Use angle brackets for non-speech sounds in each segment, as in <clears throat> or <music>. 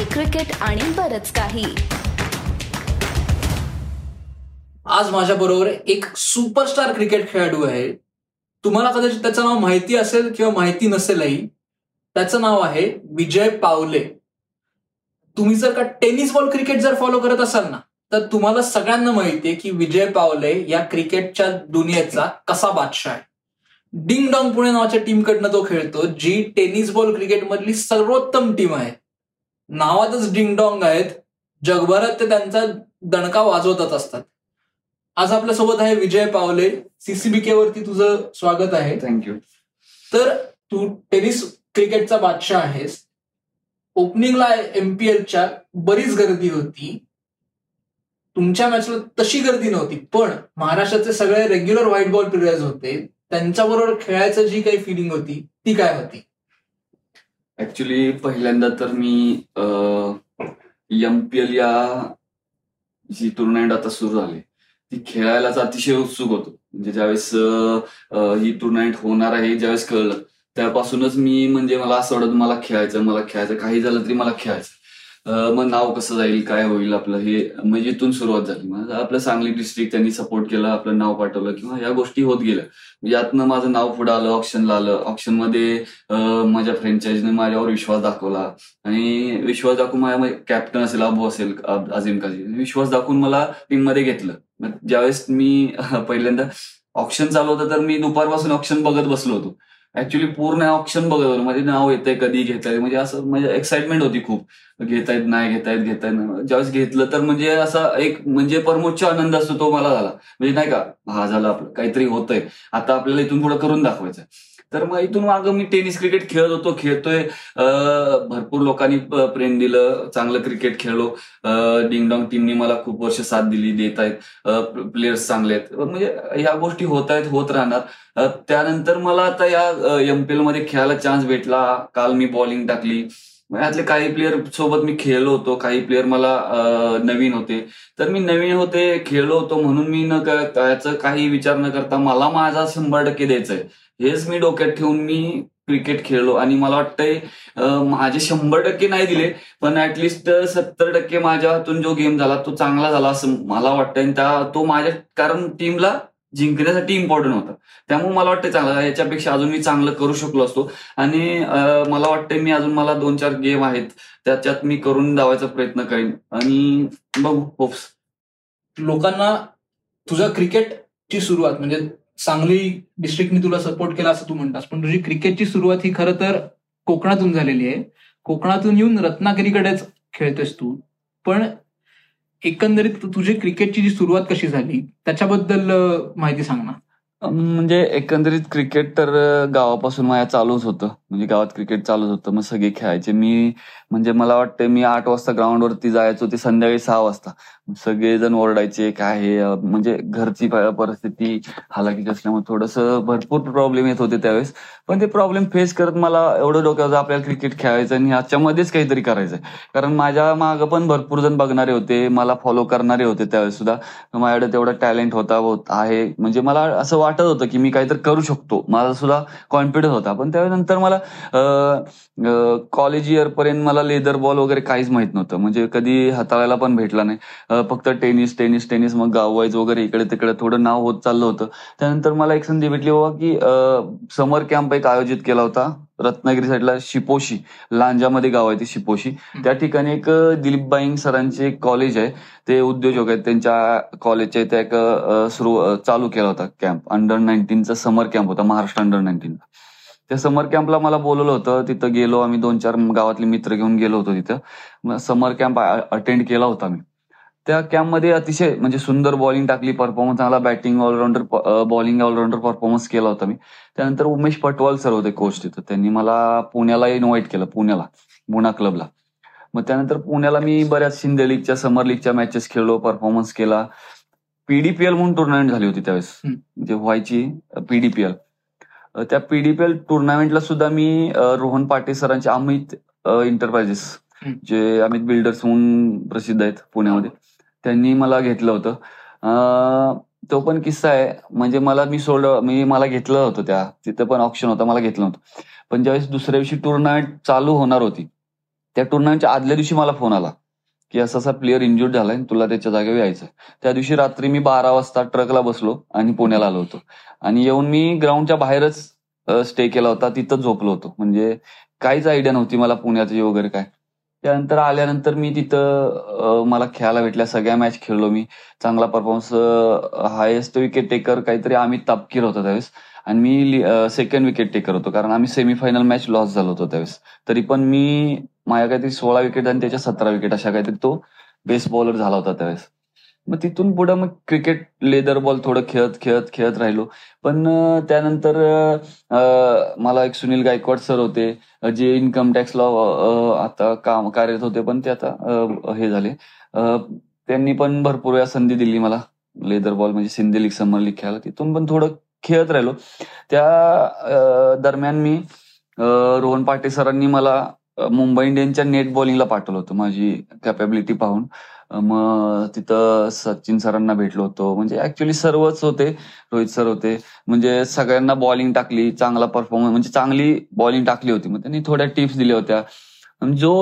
Hockey cricket आणि बरच काही. आज माझ्या बरोबर एक सुपरस्टार क्रिकेट खेळाडू आहे. तुम्हाला कदाचित त्याचं नाव माहिती असेल किंवा माहिती नसेलही. त्याचं नाव आहे विजय पावले. तुम्ही जर का टेनिस बॉल क्रिकेट जर फॉलो करत असाल ना तर तुम्हाला सगळ्यांना माहितीये की विजय पावले या क्रिकेटच्या दुनियेचा कसा बादशाह आहे. डिंग डॉंग पुणे नावाच्या टीमकडनं तो खेळतो जी टेनिस बॉल क्रिकेटमधली सर्वोत्तम टीम आहे. नावातच डिंग डॉंग आहेत. जगभरात ते त्यांचा दणका वाजवतच असतात. आज आपल्यासोबत आहे विजय पावले. सीसीबीके वरती तुझं स्वागत आहे. थँक्यू तर तू टेनिस क्रिकेटचा बादशाह आहेस. ओपनिंगला एमपीएलच्या बरीच गर्दी होती. तुमच्या मॅचला तशी गर्दी नव्हती पण महाराष्ट्राचे सगळे रेग्युलर व्हाईट बॉल प्लेयर्स होते. त्यांच्याबरोबर खेळायचं जी काही फिलिंग होती ती काय होती? ऍक्च्युली पहिल्यांदा तर मी एम पी एल या जी टुर्नामेंट आता सुरू झाली ती खेळायलाच अतिशय उत्सुक होतो. म्हणजे ज्यावेळेस ही टुर्नामेंट होणार आहे ज्यावेळेस कळलं त्यापासूनच मी म्हणजे मला असं वाटत मला खेळायचं मला खेळायचं काही झालं तरी मला खेळायचं. मग नाव कसं जाईल काय होईल आपलं हे म्हणजे इथून सुरुवात झाली. मग आपलं सांगली डिस्ट्रिक्ट त्यांनी सपोर्ट केला आपलं नाव पाठवलं किंवा या गोष्टी होत गेल्या. म्हणजे यातनं माझं नाव पुढे आलं ऑप्शनला आलं. ऑप्शनमध्ये माझ्या फ्रँचायझीने माझ्यावर विश्वास दाखवला. आणि विश्वास दाखवून माझ्या कॅप्टन असेल अबू असेल अजिम अझीम काझी. विश्वास दाखवून मला टीममध्ये घेतलं. मग ज्यावेळेस मी <laughs> पहिल्यांदा ऑप्शन चालू होतं तर मी दुपारपासून ऑप्शन बघत बसलो होतो. ऍक्च्युली पूर्ण ऑप्शन बघत होतो. म्हणजे नाव येतंय कधी घेताय म्हणजे असं म्हणजे एक्साइटमेंट होती खूप. घेतायत नाही घेतायत घेतायत ज्यावेळेस घेतलं तर म्हणजे असा एक म्हणजे परमोच्च आनंद असतो तो मला झाला. म्हणजे नाही का हा झाला आपलं. काहीतरी होतंय. आता आपल्याला इथून पुढे करून दाखवायचं तर मग इथून मागं मी टेनिस क्रिकेट खेळत होतो खेळतोय. भरपूर लोकांनी प्रेम दिलं चांगलं क्रिकेट खेळलो. डिंगडॉंग टीमनी मला खूप वर्ष साथ दिली देत आहेत प्लेयर्स चांगले आहेत. म्हणजे या गोष्टी होत आहेत होत राहणार. त्यानंतर मला आता या एमपीएलमध्ये खेळायला चान्स भेटला. काल मी बॉलिंग टाकली. यातले काही प्लेयर सोबत मी खेळलो होतो. काही प्लेयर मला नवीन होते. तर मी नवीन होते खेळलो होतो म्हणून मी न त्याचं काही विचार न करता मला माझा शंभर टक्के द्यायचंय. हेच मी डोक्यात ठेवून मी क्रिकेट खेळलो. आणि मला वाटतंय माझे शंभर टक्के नाही दिले पण ऍटलिस्ट सत्तर टक्के माझ्या हातून जो गेम झाला तो चांगला झाला असं मला वाटतं आणि त्या तो माझ्या कारण टीमला जिंकण्यासाठी इम्पॉर्टंट होता. त्यामुळे मला वाटतं चांगला. याच्यापेक्षा अजून मी चांगलं करू शकलो असतो. आणि मला वाटतंय मी अजून मला दोन चार गेम आहेत त्याच्यात मी करून धावायचा प्रयत्न करेन. आणि बघू होप्स लोकांना तुझ्या क्रिकेटची सुरुवात म्हणजे सांगली डिस्ट्रिक्टने तुला सपोर्ट केला असं तू म्हणतास. पण तुझी क्रिकेटची सुरुवात ही खरं तर कोकणातून झालेली आहे. कोकणातून येऊन रत्नागिरीकडेच खेळतोस तू. पण एकंदरीत तुझी क्रिकेटची जी सुरुवात कशी झाली त्याच्याबद्दल माहिती सांग ना. म्हणजे एकंदरीत क्रिकेट तर गावापासून माझ्या चालूच होतं. म्हणजे गावात क्रिकेट चालूच होतं. मग सगळे खेळायचे. मी म्हणजे मला वाटतं मी आठ वाजता ग्राउंडवरती जायचो ते संध्याकाळी सहा वाजता. सगळेजण ओरडायचे काय म्हणजे घरची परिस्थिती हालाकीची असल्यामुळे थोडस भरपूर प्रॉब्लेम येत होते त्यावेळेस. पण ते प्रॉब्लेम फेस करत मला एवढं डोक्यावर आपल्याला क्रिकेट खेळायचं आणि ह्याच्यामध्येच काहीतरी करायचंय. कारण माझ्या मागं पण भरपूर जण बघणारे होते मला फॉलो करणारे होते त्यावेळेस सुद्धा. माझ्याकडे तेवढा टॅलेंट होता होत आहे. म्हणजे मला असं वाटत होतं की मी काहीतरी करू शकतो. मला सुद्धा कॉन्फिडन्स होता. पण त्यानंतर मला कॉलेज इयर पर्यंत मला लेदर बॉल वगैरे काहीच माहीत नव्हतं. म्हणजे कधी हाताळायला पण भेटला नाही. फक्त टेनिस टेनिस टेनिस मग गाव वाईज वगैरे इकडे तिकडे थोडं नाव होत चाललं होतं. त्यानंतर मला एक संधी भेटली बाबा की समर कॅम्प एक आयोजित केला होता. रत्नागिरी साईडला शिपोशी लांजामध्ये गाव आहे ते शिपोशी. त्या ठिकाणी एक दिलीप बाईंग सरांचे एक कॉलेज आहे. ते उद्योजक आहेत. त्यांच्या कॉलेजच्या इथे एक सुरू चालू केला होता कॅम्प. अंडर नाईन्टीनचा समर कॅम्प होता. महाराष्ट्र अंडर नाईन्टीनचा त्या समर कॅम्पला मला बोलवलं होतं. तिथं गेलो आम्ही दोन चार गावातले मित्र घेऊन गेलो होतो तिथं. समर कॅम्प अटेंड केला होता मी. त्या कॅम्पमध्ये अतिशय म्हणजे सुंदर बॉलिंग टाकली परफॉर्मन्स चांगला batting allrounder bowling allrounder performance केला होता मी. त्यानंतर उमेश पटवाल सर होते कोच तिथं. त्यांनी मला पुण्याला इन्व्हाइट केलं पुण्याला मुना क्लबला मग त्यानंतर पुण्याला मी बऱ्याच शिंदे लीगच्या समर लीगच्या मॅचेस खेळलो परफॉर्मन्स केला. पीडीपीएल म्हणून टुर्नामेंट झाली होती त्यावेळेस. म्हणजे व्हायची पीडीपीएल त्या पीडीपीएल टुर्नामेंटला सुद्धा मी रोहन पाटे सरांचे अमित इंटरप्राइजेस हम्म. जे अमित बिल्डर्स म्हणून प्रसिद्ध आहेत पुण्यामध्ये त्यांनी मला घेतलं होतं. तो पण किस्सा आहे. म्हणजे मला मी सोड मी मला घेतलं होतं त्या. तिथं पण ऑप्शन होता मला घेतलं होतं पण ज्यावेळेस दुसऱ्या दिवशी टुर्नामेंट चालू होणार होती त्या टुर्नामेंटच्या आदल्या दिवशी मला फोन आला. की असा असा प्लेअर इंजुर्ड झालाय तुला त्याच्या जागेवर यायचं त्या दिवशी रात्री मी बारा वाजता ट्रकला बसलो आणि पुण्याला आलो होतो. आणि येऊन मी ग्राउंडच्या बाहेरच स्टे केला होता. तिथं झोपलो होतो. म्हणजे काहीच आयडिया नव्हती मला पुण्याची वगैरे काय. त्यानंतर आल्यानंतर मी तिथं मला खेळायला भेटल्या. सगळ्या मॅच खेळलो मी. चांगला परफॉर्मन्स हायेस्ट विकेट टेकर काहीतरी अमित तापकीर होता त्यावेळेस. आणि मी सेकंड विकेट टेकर होतो. कारण आम्ही सेमीफायनल मॅच लॉस झालो होतो त्यावेळेस. तरी पण मी माझ्या काहीतरी सोळा विकेट आणि त्याच्या सतरा विकेट अशा काहीतरी तो बेस्ट बॉलर झाला होता त्यावेळेस. मग तिथून पुढे मग क्रिकेट लेदर बॉल थोडं खेळत खेळत खेळत राहिलो. पण त्यानंतर मला एक सुनील गायकवाड सर होते. जे इन्कम टॅक्सला आता काम कार्यरत होते. पण ते आता हे झाले. त्यांनी पण भरपूर वेळा संधी दिली मला. लेदर बॉल म्हणजे सिंधी लीग समर लीग खेळायला. तिथून पण थोडं खेळत राहिलो. त्या दरम्यान मी रोहन पाटे सरांनी मला मुंबई इंडियन्सच्या नेट बॉलिंगला पाठवलं होतं माझी कॅपॅबिलिटी पाहून. मग तिथं सचिन सरांना भेटलो होतो. म्हणजे ऍक्च्युली सर्वच होते रोहित सर होते. म्हणजे सगळ्यांना बॉलिंग टाकली चांगला परफॉर्मन्स म्हणजे चांगली बॉलिंग टाकली होती. मग त्यांनी थोड्या टिप्स दिल्या होत्या. जो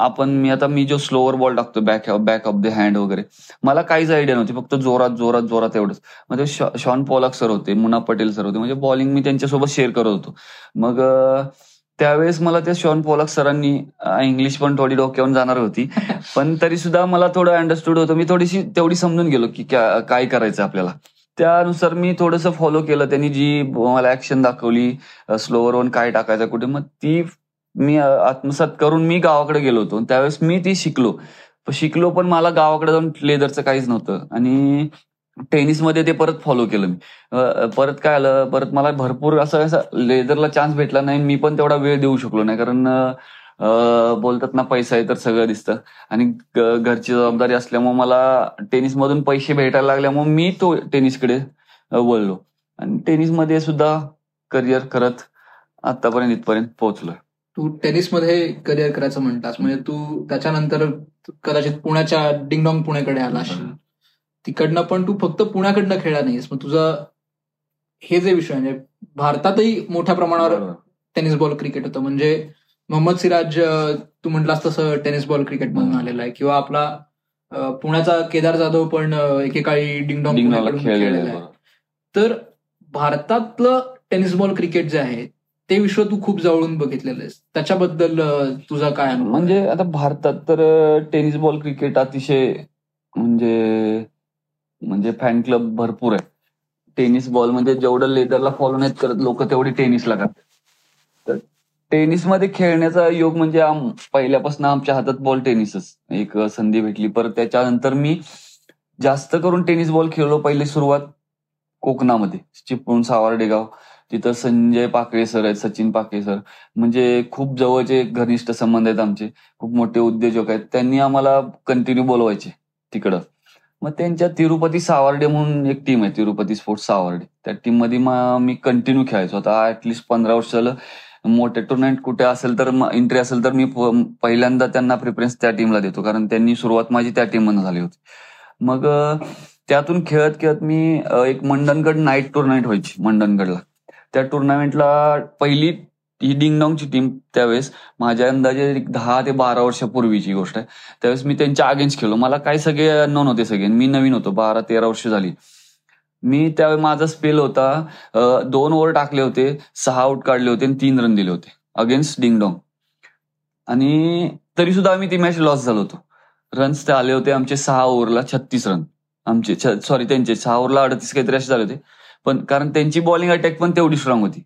आपण मी आता मी जो स्लोअर बॉल टाकतो back back of the hand वगैरे मला काहीच आयडिया नव्हती फक्त जोरात जोरात जोरात एवढंच. मग ते शॉ- शॉन पॉलक सर होते मुना पटेल सर होते म्हणजे बॉलिंग मी त्यांच्यासोबत शेअर करत होतो. मग त्यावेळेस मला त्या शॉन पॉलक सरांनी इंग्लिश पण थोडी डोक्यावरून जाणार होती <laughs> पण तरी सुद्धा मला थोडं अंडरस्टूड होतं मी थोडीशी तेवढी समजून गेलो की क्या- काय करायचं आपल्याला. त्यानुसार मी थोडंसं फॉलो केलं त्यांनी जी मला ऍक्शन दाखवली स्लोअर वन काय टाकायचं कुठे मग ती मी आत्मसात करून मी गावाकडे गेलो होतो. त्यावेळेस मी ती शिकलो. शिकलो पण मला गावाकडे जाऊन लेदरचं काहीच नव्हतं. आणि टेनिसमध्ये ते परत फॉलो केलं मी. परत काय आलं? परत मला भरपूर असं असं लेदरला चान्स भेटला नाही मी पण तेवढा वेळ देऊ शकलो नाही. कारण बोलतात ना पैसा आहे तर सगळं दिसतं. आणि घरची जबाबदारी असल्यामुळे मला टेनिसमधून पैसे भेटायला लागल्यामुळे मी तो टेनिसकडे वळलो. आणि टेनिसमध्ये सुद्धा करिअर करत आतापर्यंत इथपर्यंत पोहोचलोय. तू टेनिसमध्ये करिअर करायचं म्हणतास. म्हणजे तू त्याच्यानंतर कदाचित पुण्याच्या डिंगडॉंग पुण्याकडे आला असेल तिकडनं पण तू फक्त पुण्याकडनं खेळला नाहीस. मग तुझं हे जे विषय म्हणजे भारतातही मोठ्या प्रमाणावर. टेनिस बॉल क्रिकेट होतं. म्हणजे मोहम्मद सिराज तू म्हटलास तसं टेनिस बॉल क्रिकेट हम्म. आलेला आहे. किंवा आपला पुण्याचा केदार जाधव पण एकेकाळी डिंगडॉंग खेळलेलं आहे. तर भारतातलं टेनिस बॉल क्रिकेट जे आहे ते विश्व तू खूप जवळून बघितलेलं आहेस. त्याच्याबद्दल तुझा काय अनुभव म्हणजे आता भारतात तर टेनिस बॉल क्रिकेट अतिशय म्हणजे म्हणजे फॅन क्लब भरपूर आहे. टेनिस बॉल म्हणजे जेवढं लेदरला फॉलो नाहीत करत लोक तेवढी टेनिसला करतात. तर टेनिसमध्ये खेळण्याचा योग म्हणजे आम- पहिल्यापासून आमच्या हातात बॉल टेनिसच. एक संधी भेटली. परत त्याच्यानंतर मी जास्त करून टेनिस बॉल खेळलो. पहिले सुरुवात कोकणामध्ये चिपळूण सावर्डेगाव तिथं संजय पाकळे सर आहेत सचिन पाकळे सर. म्हणजे खूप जवळचे घनिष्ठ संबंध आहेत आमचे. खूप मोठे उद्योजक आहेत. त्यांनी आम्हाला कंटिन्यू बोलवायचे तिकडं. मग त्यांच्या तिरुपती सावर्डे म्हणून एक टीम आहे तिरुपती स्पोर्ट्स सावर्डे त्या टीममध्ये मी कंटिन्यू खेळायचो. आता ऍटलिस्ट पंधरा वर्ष झालं. मोठे टुर्नामेंट कुठे असेल तर एंट्री असेल तर मी पहिल्यांदा त्यांना प्रिफरन्स त्या टीमला देतो. कारण त्यांनी सुरुवात माझी त्या टीम झाली होती. मग त्यातून खेळत खेळत मी एक मंडनगड नाईट टुर्नामेंट व्हायची मंडनगडला. त्या टुर्नामेंटला पहिली ही डिंगडॉंगची टीम त्यावेळेस माझ्या अंदाजे दहा ते बारा वर्षापूर्वीची गोष्ट आहे. त्यावेळेस मी त्यांच्या अगेन्स्ट खेळलो. मला काय सगळे नॉन होते सगळे. मी नवीन होतो बारा तेरा वर्ष झाली. मी त्यावेळी माझा स्पेल होता दोन ओव्हर टाकले होते सहा आऊट काढले होते आणि तीन रन दिले होते अगेन्स्ट डिंगडॉंग. आणि तरी सुद्धा आम्ही ती मॅच लॉस झालो होतो. रन्स ते आले होते आमचे सहा ओव्हरला छत्तीस रन आमचे सॉरी त्यांचे सहा ओव्हरला अडतीस काहीतरी असे झाले होते. पण कारण त्यांची बॉलिंग अटॅक पण तेवढी स्ट्रॉंग होती.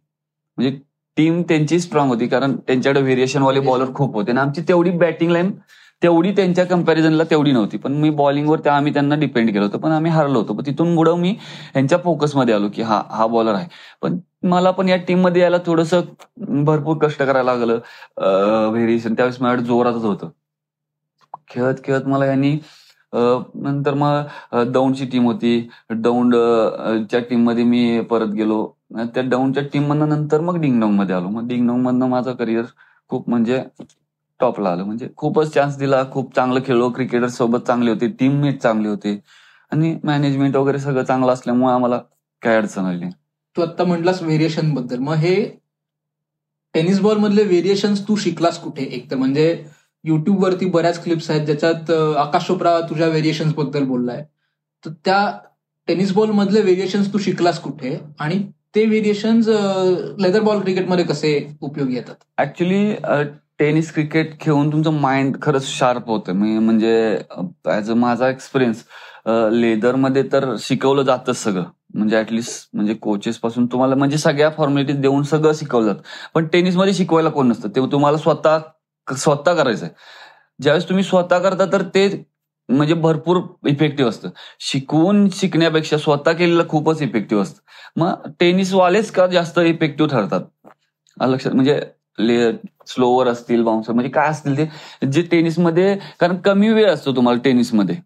म्हणजे टीम त्यांची स्ट्रॉंग होती कारण त्यांच्याकडे व्हेरिएशन वाले बॉलर खूप होते. आणि आमची तेवढी बॅटिंग लाईन तेवढी त्यांच्या कम्पॅरिझनला तेवढी नव्हती. पण मी बॉलिंगवर त्या आम्ही त्यांना डिपेंड केलं होतं. पण आम्ही हरलो होतो. पण तिथून पुढं मी यांच्या फोकसमध्ये आलो की हा हा बॉलर आहे. पण मला पण या टीममध्ये यायला थोडंसं भरपूर कष्ट करायला लागलं. व्हेरिएशन त्यावेळेस माझ्याकडे जोरातच होतं. खेळत खेळत मला यांनी नंतर मग दौंडची टीम होती. दौंड च्या टीममध्ये मी परत गेलो. त्या दौंडच्या टीम मधनं नंतर मग डिंगडॉंगमध्ये आलो. मग डिंगडॉंग मधनं माझं करिअर खूप म्हणजे टॉपला आलं. म्हणजे खूपच चान्स दिला. खूप चांगलं खेळलो. क्रिकेटर सोबत चांगले होते. टीममेट चांगले होते. आणि मॅनेजमेंट वगैरे सगळं चांगलं असल्यामुळे आम्हाला काय अडचण आली तू आता म्हटलास व्हेरिएशनबद्दल. मग हे टेनिस बॉल मधले व्हेरिएशन तू शिकलास कुठे? एक तर म्हणजे युट्यूबवरती बऱ्याच क्लिप्स आहेत ज्याच्यात आकाश चोप्रा तुझ्या व्हेरिएशन्सबद्दल बोललाय. तर त्या टेनिस बॉल मधले व्हेरिएशन्स तू शिकलास कुठे? आणि ते व्हेरिएशन्स लेदर बॉल क्रिकेटमध्ये कसे उपयोगी येतात? ऍक्च्युली टेनिस क्रिकेट खेळून तुमचं माइंड खरंच शार्प होतं मी- म्हणजे ऍज अ माझा एक्सपिरियन्स लेदरमध्ये तर शिकवलं जातं सगळं. म्हणजे ऍटलिस्ट म्हणजे कोचेस पासून तुम्हाला म्हणजे सगळ्या फॉर्मॅलिटीज देऊन सगळं शिकवलं जातं. पण टेनिसमध्ये शिकवायला कोण नसतं? ते तुम्हाला स्वतः स्वतः करायचं आहे ज्यावेळेस तुम्ही स्वतः करता तर ते म्हणजे भरपूर इफेक्टिव्ह असतं. शिकवून शिकण्यापेक्षा स्वतः केलेलं खूपच इफेक्टिव्ह असतं. मग टेनिसवालेच का जास्त इफेक्टिव्ह ठरतात? लक्षात म्हणजे स्लोवर असतील बाउन्सर म्हणजे काय असतील ते जे टेनिसमध्ये कारण कमी वेळ असतो तुम्हाला टेनिसमध्ये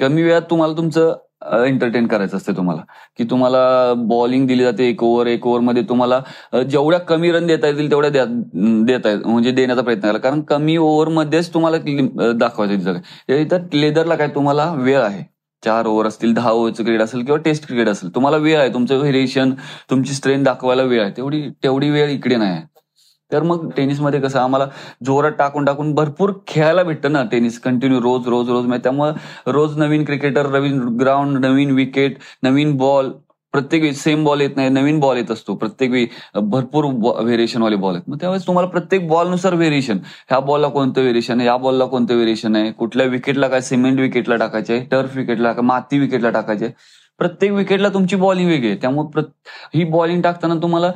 कमी वेळात तुम्हाला तुमचं एंटरटेन करायचं असते तुम्हाला. की तुम्हाला बॉलिंग दिली जाते एक ओव्हर एक ओव्हरमध्ये तुम्हाला जेवढ्या कमी रन देता येतील तेवढ्या देता येत म्हणजे देण्याचा प्रयत्न करा कारण कमी ओव्हरमध्येच तुम्हाला दाखवायचं इथं लेदरला काय तुम्हाला वेळ आहे. चार ओव्हर असतील दहा ओव्हरचं क्रिकेट असेल किंवा टेस्ट क्रिकेट असेल तुम्हाला वेळ आहे. तुमचं व्हेरिएशन तुमची स्ट्रेंथ दाखवायला वेळ आहे. तेवढी तेवढी वेळ इकडे नाही आहे. तर मग टेनिसमध्ये कसं आम्हाला जोरात टाकून टाकून भरपूर खेळायला भेटतं ना टेनिस. कंटिन्यू रोज रोज रोज. म्हणजे त्यामुळे रोज नवीन क्रिकेटर नवीन ग्राउंड नवीन विकेट नवीन बॉल प्रत्येक वेळी सेम बॉल येत नाही नवीन बॉल येत असतो. प्रत्येक वेळी भरपूर व्हेरिएशन वाले बॉल आहेत. मग त्यावेळेस तुम्हाला प्रत्येक बॉलनुसार व्हेरिएशन ह्या बॉलला कोणतं व्हेरिएशन आहे? या बॉलला कोणतं व्हेरिएशन आहे? कुठल्या विकेटला काय सिमेंट विकेटला टाकायचे टर्फ विकेटला माती विकेटला टाकायचे प्रत्येक विकेटला तुमची बॉलिंग वेगळी आहे. त्यामुळे ही बॉलिंग टाकताना तुम्हाला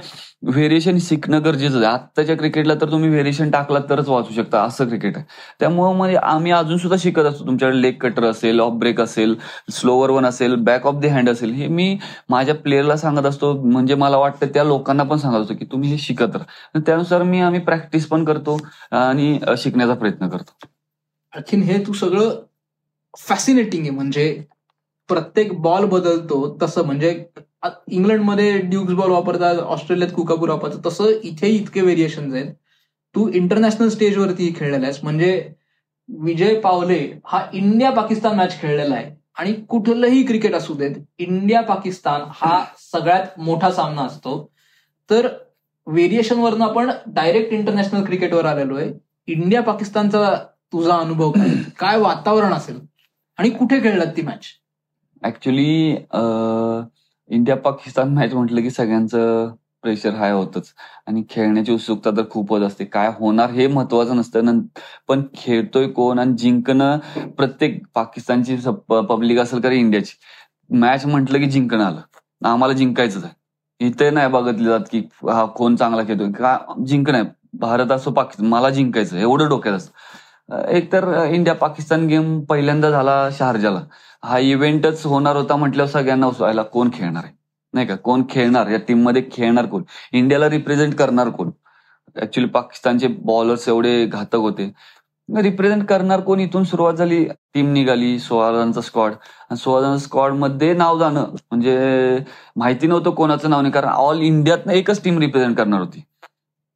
व्हेरिएशन शिकणं गरजेचं आहे. आत्ताच्या क्रिकेटला तर तुम्ही व्हेरिएशन टाकला तरच वाचू शकता. असं क्रिकेट आहे. त्यामुळे म्हणजे आम्ही अजून सुद्धा शिकत असतो. तुमच्याकडे लेग कटर असेल ऑफ ब्रेक असेल स्लोवर वन असेल बॅक ऑफ द हँड असेल. हे मी माझ्या प्लेअरला सांगत असतो. म्हणजे मला वाटतं त्या लोकांना पण सांगत असतो की तुम्ही हे शिकत राहा. त्यानुसार मी आम्ही प्रॅक्टिस पण करतो आणि शिकण्याचा प्रयत्न करतो. आणखीन हे तू सगळं फॅसिनेटिंग आहे. म्हणजे प्रत्येक बॉल बदलतो तसं म्हणजे इंग्लंडमध्ये ड्युक्स बॉल वापरतात ऑस्ट्रेलियात कुकापूर वापरतात तसं इथे इतके व्हेरिएशन आहेत. तू इंटरनॅशनल स्टेजवरती खेळलेला आहेस म्हणजे विजय पावले हा इंडिया पाकिस्तान मॅच खेळलेला आहे. आणि कुठलंही क्रिकेट असू देत इंडिया पाकिस्तान हा सगळ्यात मोठा सामना असतो. तर व्हेरिएशन वरनं आपण डायरेक्ट इंटरनॅशनल क्रिकेटवर आलेलो आहे. इंडिया पाकिस्तानचा तुझा अनुभव काय? वातावरण असेल? आणि कुठे खेळलात ती match actually India Pakistan match म्हटलं की सगळ्यांचं प्रेशर हाय होतच. आणि खेळण्याची उत्सुकता तर खूपच असते. काय होणार हे महत्वाचं नसतं. पण खेळतोय कोण आणि जिंकणं प्रत्येक पाकिस्तानची पब्लिक असेल का इंडियाची मॅच म्हटलं की जिंकणं आलं. आम्हाला जिंकायचंच आहे. इथे नाही बघितले जात की हा कोण चांगला खेळतोय. का जिंकणं आहे. भारत असो पाकिस्तान मला जिंकायचं एवढं डोक्यात असतं. एक तर इंडिया पाकिस्तान गेम पहिल्यांदा झाला शारजाला हा इव्हेंटच होणार होता म्हटल्यावर सगळ्यांना व्हायला कोण खेळणार आहे? नाही का? कोण खेळणार? या टीममध्ये खेळणार कोण? इंडियाला रिप्रेझेंट करणार कोण? ऍक्च्युली पाकिस्तानचे बॉलर्स एवढे घातक होते. रिप्रेझेंट करणार कोण? इथून सुरुवात झाली. टीम निघाली सोळा जणांचा स्क्वॉड आणि सोळा जणांचा स्क्वॉडमध्ये नाव जाणं. म्हणजे माहिती नव्हतं कोणाचं नाव नाही. कारण ऑल इंडियात एकच टीम रिप्रेझेंट करणार होती.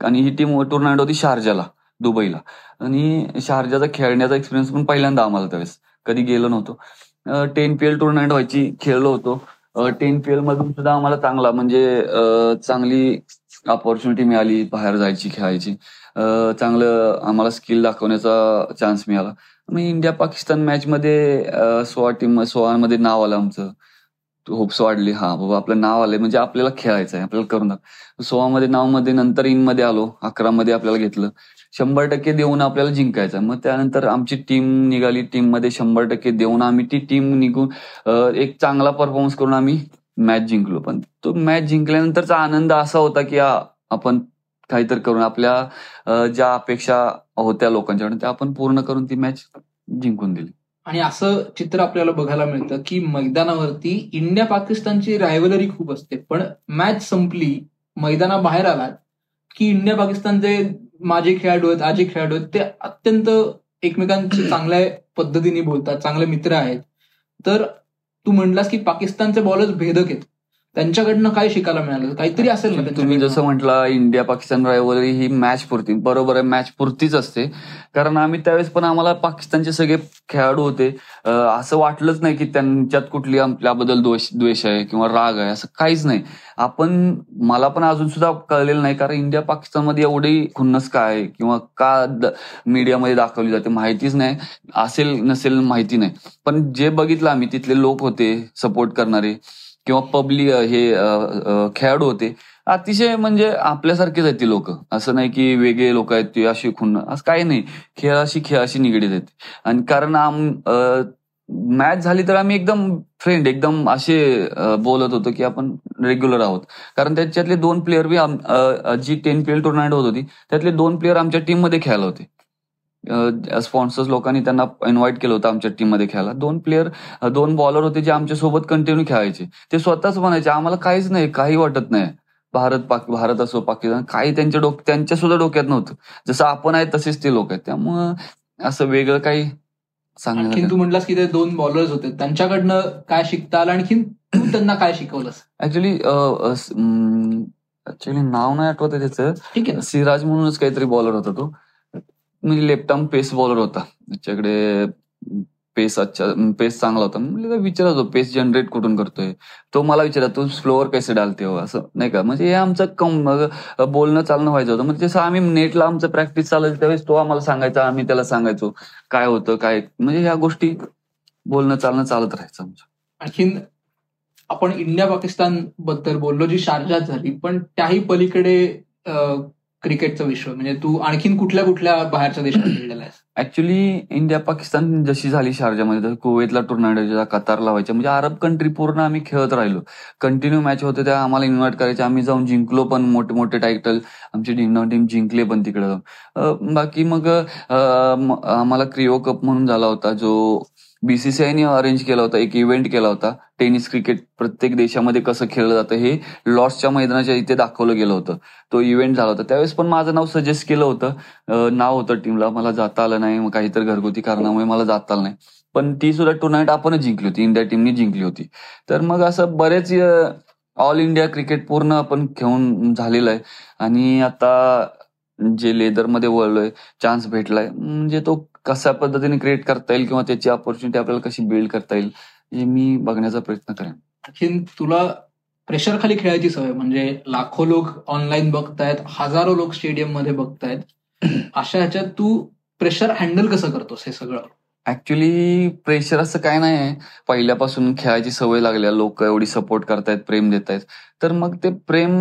आणि ही टीम टुर्नामेंट होती शारजाला दुबईला. आणि शारजाचा खेळण्याचा एक्सपिरियन्स पण पहिल्यांदा आम्हाला त्यावेळेस. कधी गेलो नव्हतो. टेन पी एल टुर्नामेंट व्हायची खेळलो होतो. टेन पी एल मधून सुद्धा आम्हाला चांगला म्हणजे चांगली अपॉर्च्युनिटी मिळाली बाहेर जायची खेळायची. चांगलं आम्हाला स्किल दाखवण्याचा चान्स मिळाला. मग इंडिया पाकिस्तान मॅच मध्ये सोळा टीम सोळामध्ये नाव आलं आमचं. होप्स वाढली. हा बाबा आपलं नाव आलंय. म्हणजे आपल्याला खेळायचं आहे आपल्याला करून सोळा सोळामध्ये नावमध्ये नंतर इनमध्ये आलो अकरा मध्ये आपल्याला घेतलं. शंभर टक्के देऊन आपल्याला जिंकायचं. मग त्यानंतर आमची टीम निघाली. टीममध्ये शंभर टक्के देऊन आम्ही ती टीम निघून एक चांगला परफॉर्मन्स करून आम्ही मॅच जिंकलो. पण तो मॅच जिंकल्यानंतरचा आनंद असा होता की आपण काहीतरी करून आपल्या ज्या अपेक्षा होत्या लोकांच्याकडून त्या आपण पूर्ण करून ती मॅच जिंकून दिली. आणि असं चित्र आपल्याला बघायला मिळतं की मैदानावरती इंडिया पाकिस्तानची रायव्हलरी खूप असते. पण मॅच संपली मैदानाबाहेर आलात की इंडिया पाकिस्तानचे माझे खेळाडू आहेत आजे खेळाडू आहेत ते अत्यंत एकमेकांशी चांगल्या पद्धतीने बोलतात चांगले मित्र आहेत. तर तू म्हणलास की पाकिस्तानचे बॉलर्स भेदक आहेत. त्यांच्याकडनं काय शिकायला मिळालं. काहीतरी असेल ना तुम्ही? जसं म्हटलं इंडिया पाकिस्तान रायवलरी ही मॅच पुरती. बरोबर आहे मॅच पुरतीच असते. कारण आम्ही त्यावेळेस पण आम्हाला पाकिस्तानचे सगळे खेळाडू होते. असं वाटलंच नाही की त्यांच्यात कुठली आपल्याबद्दल द्वेष द्वेष आहे किंवा राग आहे असं काहीच नाही. आपण मला पण अजून सुद्धा कळलेलं नाही कारण इंडिया पाकिस्तानमध्ये एवढी खुन्नस काय किंवा का मीडियामध्ये दाखवली जाते माहितीच नाही. असेल नसेल माहिती नाही. पण जे बघितलं आम्ही तिथले लोक होते सपोर्ट करणारे. किंवा पब्लिक हे खेळाडू होते. अतिशय म्हणजे आपल्यासारखेच आहेत ती लोक. असं नाही की वेगळे लोक आहेत ते अशी खुन्न असं काही नाही. खेळाशी खेळाशी निगडीत आहेत. आणि कारण आम मॅच झाली तर आम्ही एकदम फ्रेंड एकदम असे बोलत होतो की आपण रेग्युलर आहोत. कारण त्याच्यातले दोन player B G ten player tournament होत होती त्यातले दोन प्लेयर आमच्या टीममध्ये खेळायला होते. स्पॉन्सर्स लोकांनी त्यांना इन्व्हाइट केलं होतं आमच्या टीममध्ये खेळायला. दोन प्लेअर दोन बॉलर होते जे आमच्यासोबत कंटिन्यू खेळायचे. ते स्वतःच म्हणायचे आम्हाला काहीच नाही काही वाटत नाही. भारत पाक भारत असो पाकिस्तान काही त्यांच्या डोक त्यांच्या सुद्धा डोक्यात नव्हतं. जसं आपण आहे तसेच ते लोक आहेत. त्यामुळं असं वेगळं काही सांगण्यात तू म्हटलास की ते दोन बॉलर्स होते. त्यांच्याकडनं काय शिकता आलं आणखीन? तू त्यांना काय शिकवलंस? ऍक्च्युली ऍक्च्युली नाव नाही आठवत त्याचं. ठीक आहे. ना सिराज म्हणूनच काहीतरी बॉलर होता तो. म्हणजे लेफ्ट पेस बॉलर होता. त्याच्याकडे पेस अच्छा पेस चांगला होता. म्हणजे विचारतो पेस जनरेट कुठून करतोय? तो मला विचारा तू स्लोअर कैसे डालते हो? असं नाही का? म्हणजे हे आमचं कम बोलणं चालणं व्हायचं होतं. म्हणजे जसं आम्ही नेटला आमचं प्रॅक्टिस चालायचं त्यावेळेस तो आम्हाला सांगायचा आम्ही त्याला सांगायचो काय होतं काय? म्हणजे ह्या गोष्टी बोलणं चालणं चालत राहायचं आमचं. आणखीन आपण इंडिया पाकिस्तानबद्दल बोललो जी शारजात झाली पण त्याही पलीकडे क्रिकेटचं विश्व. म्हणजे तू आणखीन कुठल्या कुठल्या बाहेरच्या देशात <clears throat> खेळलेला आहेस? ऍक्च्युली इंडिया पाकिस्तान जशी झाली शारजामध्ये कुवेतला टुर्नामेंट कतारला व्हायच्या म्हणजे अरब कंट्री पूर्ण आम्ही खेळत राहिलो. कंटिन्यू मॅच होते त्या आम्हाला इन्व्हाइट करायचे. आम्ही जाऊन जिंकलो पण मोठे मोठे टायटल आमची टीम टीम जिंकले पण तिकडे जाऊन. बाकी मग आम्हाला क्रिओ कप म्हणून झाला होता जो बीसीसीआयने अरेंज केला होता एक इव्हेंट केला होता. टेनिस क्रिकेट प्रत्येक देशामध्ये कसं खेळलं जातं हे लॉर्ड्सच्या मैदानाच्या इथे दाखवलं गेलं होतं. तो इव्हेंट झाला होता. त्यावेळेस पण माझं नाव सजेस्ट केलं होतं. नाव होतं टीमला मला जाता आलं नाही. काहीतरी घरगुती कारणामुळे मला जाता आलं नाही. पण ती सुद्धा टुर्नामेंट आपणच जिंकली होती. इंडिया टीमने जिंकली होती. तर मग असं बरेच ऑल इंडिया क्रिकेट पूर्ण आपण खेळून झालेलं आहे. आणि आता जे लेदरमध्ये वळलोय चान्स भेटलाय. म्हणजे तो कशा पद्धतीने क्रिएट करता येईल किंवा त्याची ऑपॉर्च्युनिटी आपल्याला कशी बिल्ड करता येईल हे मी बघण्याचा प्रयत्न करेन. आणखीन तुला प्रेशर खाली खेळायची सवय म्हणजे लाखो लोक ऑनलाईन बघतायत हजारो लोक स्टेडियममध्ये बघतायत. <clears throat> अशा ह्याच्यात तू प्रेशर हँडल कसं करतोस हे सगळं? ऍक्च्युली प्रेशर असं काय नाही आहे. पहिल्यापासून खेळायची सवय लागल्या लोक एवढी सपोर्ट करतायत प्रेम देत आहेत तर मग ते प्रेम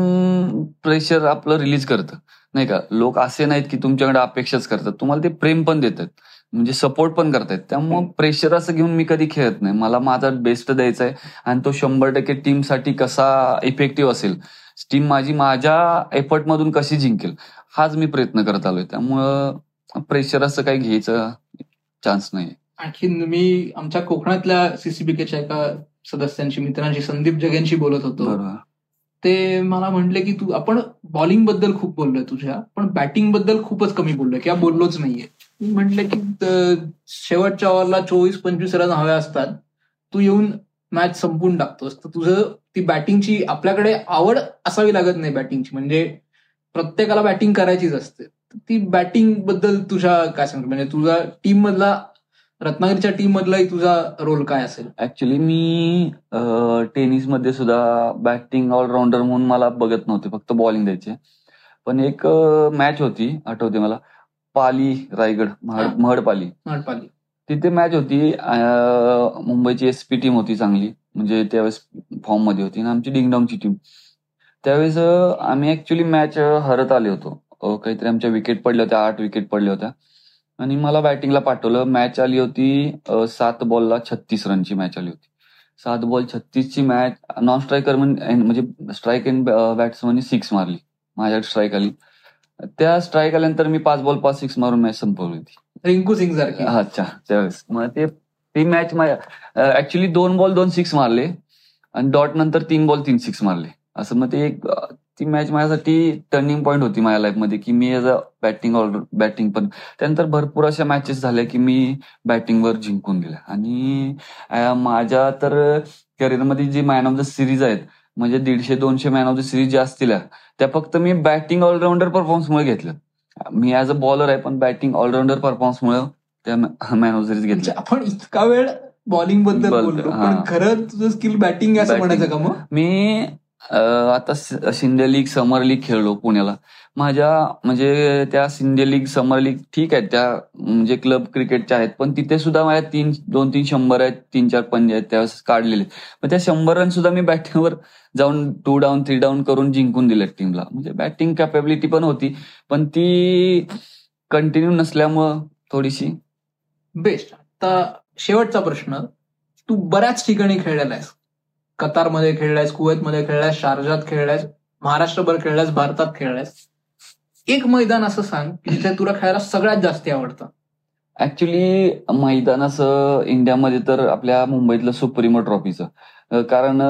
प्रेशर आपलं रिलीज करतं. नाही का? लोक असे नाहीत की तुमच्याकडे अपेक्षाच करतात. तुम्हाला ते प्रेम पण देतात. म्हणजे सपोर्ट पण करतायत. त्यामुळे प्रेशर असं घेऊन मी कधी खेळत नाही. मला माझा बेस्ट द्यायचा आहे आणि तो शंभर टक्के टीमसाठी कसा इफेक्टिव्ह असेल. टीम माझी माझ्या एफर्ट मधून कशी जिंकेल हाच मी प्रयत्न करत आलोय. त्यामुळं प्रेशर असं काही घ्यायचं चान्स नाही आणखीन मी आमच्या कोकणातल्या सीसीबीकेच्या एका सदस्यांशी मित्रांशी संदीप जगेंशी बोलत होतो. ते मला म्हटले की तू आपण बॉलिंगबद्दल खूप बोललोय तुझ्या पण बॅटिंगबद्दल खूपच कमी बोललोय किंवा बोललोच नाहीये. मी म्हटलं की शेवटच्या ओव्हरला चोवीस पंचवीस रन हव्या असतात. तू येऊन मॅच संपून टाकतोस. तर तुझं ती बॅटिंगची आपल्याकडे आवड असावी लागत नाही बॅटिंगची. म्हणजे प्रत्येकाला बॅटिंग करायचीच असते. ती बॅटिंगबद्दल तुझ्या काय सांगतो म्हणजे तुझा टीम मधला रत्नागिरीच्या टीम मधलाही तुझा रोल काय असेल? ऍक्च्युली मी टेनिसमध्ये सुद्धा बॅटिंग ऑलराऊंडर म्हणून मला बघत नव्हते. फक्त बॉलिंग द्यायचे. पण एक मॅच होती आठवते मला. पाली रायगड महाड महडपाली. तिथे मॅच होती मुंबईची एसपी टीम होती चांगली. म्हणजे त्यावेळेस फॉर्ममध्ये होती आणि आमची डिंगडॉंगची टीम त्यावेळेस आम्ही ऍक्च्युली मॅच हरत आले होतो. काहीतरी आमच्या विकेट पडल्या होत्या आठ विकेट पडल्या होत्या. आणि मला बॅटिंगला पाठवलं. मॅच आली होती सात बॉलला छत्तीस रनची मॅच आली होती. सात बॉल छत्तीसची मॅच नॉन स्ट्रायकर म्हणजे स्ट्राईक अँड बॅट्समनने सिक्स मारली. माझ्याकडे स्ट्राईक आली. त्या स्ट्राईक आल्यानंतर मी पाच बॉल पाच सिक्स मारून मॅच संपवली होती. रिंकू सिंग सारखी. अच्छा. त्यावेळेस. मग ते ती मॅच ऍक्च्युली दोन बॉल दोन सिक्स मारले. आणि डॉट नंतर तीन बॉल तीन सिक्स मारले. असं मग ते एक ती मॅच माझ्यासाठी टर्निंग पॉईंट होती माझ्या लाईफमध्ये की मी as a batting all batting पण. त्यानंतर भरपूर अशा मॅचेस झाल्या की मी बॅटिंगवर जिंकून गेल्या आणि माझ्या तर करिअरमध्ये जी मॅन ऑफ द सिरीज आहेत म्हणजे दीडशे दोनशे मॅन ऑफ द सिरीज ज्या असतील त्या फक्त मी बॅटिंग ऑलराऊंडर परफॉर्मन्समुळे घेतलं मी ऍज अ बॉलर आहे पण बॅटिंग ऑलराऊंडर परफॉर्मन्समुळे त्या मॅन ऑफ सिरीज घेतल्या आपण इतका वेळ बॉलिंगबद्दल. खरं तुझं स्किल बॅटिंग असं. म्हणायचं का मग मी आता शिंदे लीग समर लीग खेळलो पुण्याला. माझ्या म्हणजे त्या शिंदे लीग समर लीग ठीक आहेत त्या म्हणजे क्लब क्रिकेटच्या आहेत पण तिथे सुद्धा माझ्या तीन दोन तीन शंभर आहेत तीन चार पंजे आहेत त्यावेळेस काढलेले. मग त्या शंभर रन सुद्धा मी बॅटिंगवर जाऊन टू डाऊन थ्री डाऊन करून जिंकून दिले टीमला म्हणजे बॅटिंग कॅपेबिलिटी पण होती पण ती कंटिन्यू नसल्यामुळं थोडीशी. बेस्ट आता शेवटचा प्रश्न तू बऱ्याच ठिकाणी खेळलेला आहेस. कतारमध्ये खेळलायस कुवेतमध्ये खेळलायस शारजात खेळलायस महाराष्ट्रभर खेळलायस भारतात खेळलायस. एक मैदान असं सांग की जिथे तुला खेळायला सगळ्यात जास्त आवडतं. ऍक्च्युली मैदान असं इंडियामध्ये तर आपल्या मुंबईतलं सुप्रीमो ट्रॉफीचं. कारण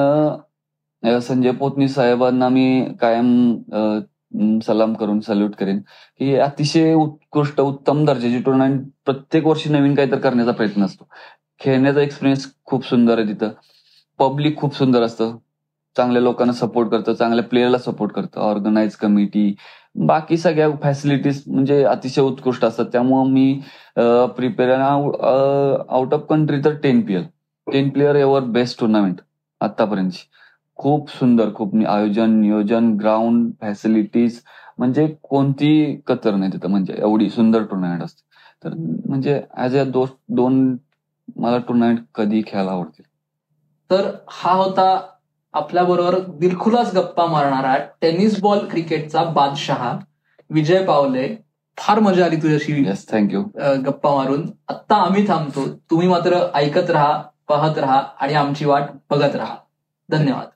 संजय पोतनी साहेबांना मी कायम सलाम करून सल्यूट करेन की अतिशय उत्कृष्ट उत्तम दर्जाची टुर्नामेंट प्रत्येक वर्षी नवीन काहीतरी करण्याचा प्रयत्न असतो. खेळण्याचा एक्सपिरियन्स खूप सुंदर आहे तिथं. पब्लिक खूप सुंदर असतं. चांगल्या लोकांना सपोर्ट करतं चांगल्या प्लेयरला सपोर्ट करतं ऑर्गनाईज कमिटी बाकी सगळ्या फॅसिलिटीज म्हणजे अतिशय उत्कृष्ट असतात. त्यामुळं मी प्रिपेअर आउट ऑफ कंट्री तर ten player ten player ever best tournament आतापर्यंतची. खूप सुंदर खूप आयोजन नियोजन ग्राउंड फॅसिलिटीज म्हणजे कोणती कतर नाही तिथं. म्हणजे एवढी सुंदर टुर्नामेंट असते. तर म्हणजे ऍज अ दोन मला टुर्नामेंट कधी खेळायला आवडतील. तर हा होता आपल्या बरोबर दिलखुलास गप्पा मारणारा टेनिस बॉल क्रिकेटचा बादशहा विजय पावले. फार मजा आली तुझ्याशी थँक्यू गप्पा मारून. आत्ता आम्ही थांबतो. तुम्ही मात्र ऐकत राहा पाहत राहा आणि आमची वाट बघत राहा. धन्यवाद.